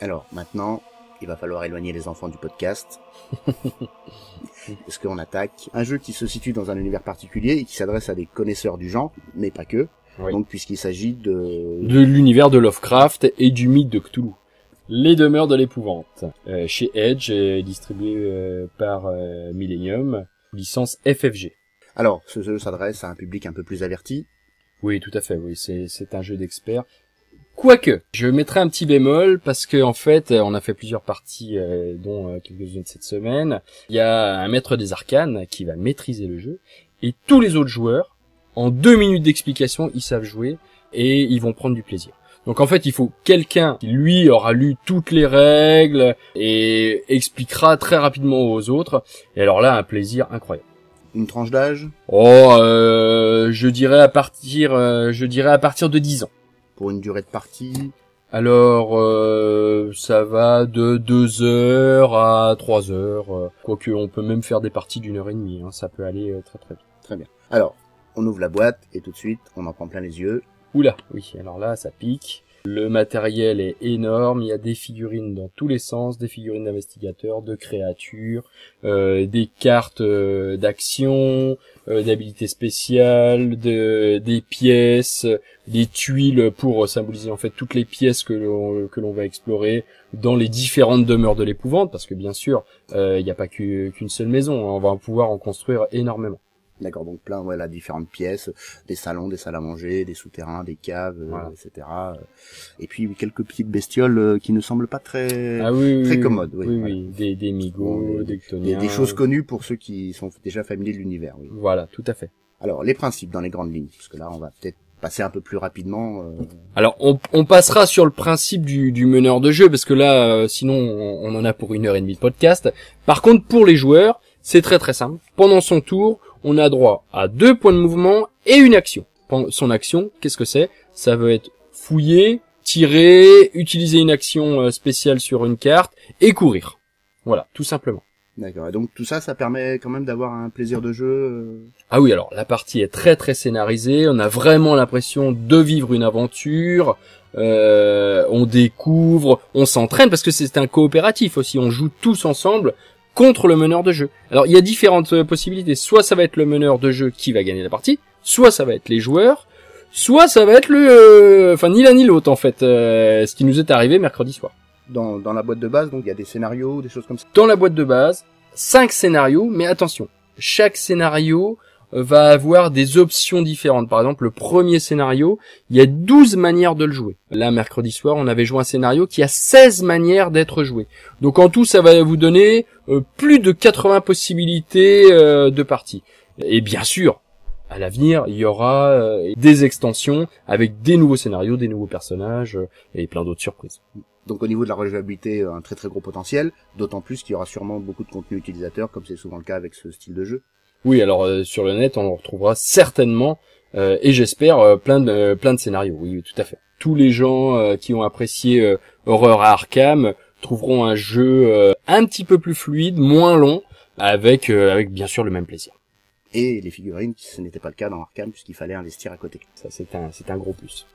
Alors maintenant, il va falloir éloigner les enfants du podcast. Parce qu'on attaque un jeu qui se situe dans un univers particulier et qui s'adresse à des connaisseurs du genre, mais pas que. Oui. Donc puisqu'il s'agit de... De l'univers de Lovecraft et du mythe de Cthulhu. Les demeures de l'épouvante. Euh, chez Edge, distribué euh, par euh, Millennium, licence FFG. Alors, ce jeu s'adresse à un public un peu plus averti. Oui, tout à fait, oui, c'est, c'est un jeu d'experts. Quoique, je mettrai un petit bémol parce que en fait, on a fait plusieurs parties, euh, dont euh, quelques-unes cette semaine. Il y a un maître des arcanes qui va maîtriser le jeu et tous les autres joueurs, en deux minutes d'explication, ils savent jouer et ils vont prendre du plaisir. Donc en fait, il faut quelqu'un qui lui aura lu toutes les règles et expliquera très rapidement aux autres. Et alors là, un plaisir incroyable. Une tranche d'âge? Oh, euh, je dirais à partir, euh, je dirais à partir de 10 ans. Pour une durée de partie. Alors, euh, ça va de 2 heures à 3 heures. euh, Quoique, on peut même faire des parties d'une heure et demie. hein, ça peut aller euh, très très vite. Très bien. Alors, on ouvre la boîte et tout de suite, on en prend plein les yeux. Oula, oui, alors là, ça pique. Le matériel est énorme, il y a des figurines dans tous les sens, des figurines d'investigateurs, de créatures, euh, des cartes euh, d'action, euh, d'habilités spéciales, de, des pièces, des tuiles pour symboliser en fait toutes les pièces que l'on que l'on va explorer dans les différentes demeures de l'épouvante, parce que bien sûr, euh, il n'y a pas qu'u- qu'une seule maison, hein, on va pouvoir en construire énormément. D'accord, donc plein, voilà, différentes pièces, des salons, des salles à manger, des souterrains, des caves, euh, etc. Et puis quelques petites bestioles euh, qui ne semblent pas très... Ah oui, très oui, commode, oui, oui, voilà. oui, des, des migots, des des, des choses connues pour ceux qui sont déjà familiers de l'univers. Oui. Voilà, tout à fait. Alors, les principes dans les grandes lignes, parce que là, on va peut-être passer un peu plus rapidement. euh, Alors, on, on passera sur le principe du, du meneur de jeu, parce que là, euh, sinon, on, on en a pour une heure et demie de podcast. Par contre, pour les joueurs, c'est très très simple. Pendant son tour, on a droit à deux points de mouvement et une action. Son action, qu'est-ce que c'est? Ça veut être fouiller, tirer, utiliser une action euh, spéciale sur une carte et courir. Voilà, tout simplement. D'accord. Et donc tout ça, ça permet quand même d'avoir un plaisir de jeu. euh, Ah oui, alors la partie est très très scénarisée, on a vraiment l'impression de vivre une aventure, euh, on découvre, on s'entraîne parce que c'est un coopératif aussi, on joue tous ensemble contre le meneur de jeu. Alors il y a différentes euh, possibilités, soit ça va être le meneur de jeu qui va gagner la partie, soit ça va être les joueurs, soit ça va être le... euh, Enfin ni l'un ni l'autre en fait, euh, ce qui nous est arrivé mercredi soir. dans, dans la boîte de base, donc il y a des scénarios, des choses comme ça. dans la boîte de base, cinq scénarios, mais attention, chaque scénario va avoir des options différentes. Par exemple, le premier scénario, il y a 12 manières de le jouer. Là, mercredi soir, on avait joué un scénario qui a 16 manières d'être joué. Donc en tout, ça va vous donner euh, plus de 80 possibilités euh, de parties. Et bien sûr, à l'avenir, il y aura euh, des extensions avec des nouveaux scénarios, des nouveaux personnages et plein d'autres surprises. Donc au niveau de la rejouabilité, un très très gros potentiel, d'autant plus qu'il y aura sûrement beaucoup de contenu utilisateur, comme c'est souvent le cas avec ce style de jeu. Oui, alors euh, sur le net, on retrouvera certainement euh, et j'espère euh, plein de plein de scénarios. Oui, tout à fait. Tous les gens euh, qui ont apprécié euh, Horror à Arkham trouveront un jeu euh, un petit peu plus fluide, moins long, avec euh, avec bien sûr le même plaisir. Et les figurines, ce n'était pas le cas dans Arkham, puisqu'il fallait investir à côté. Ça, c'est un c'est un gros plus.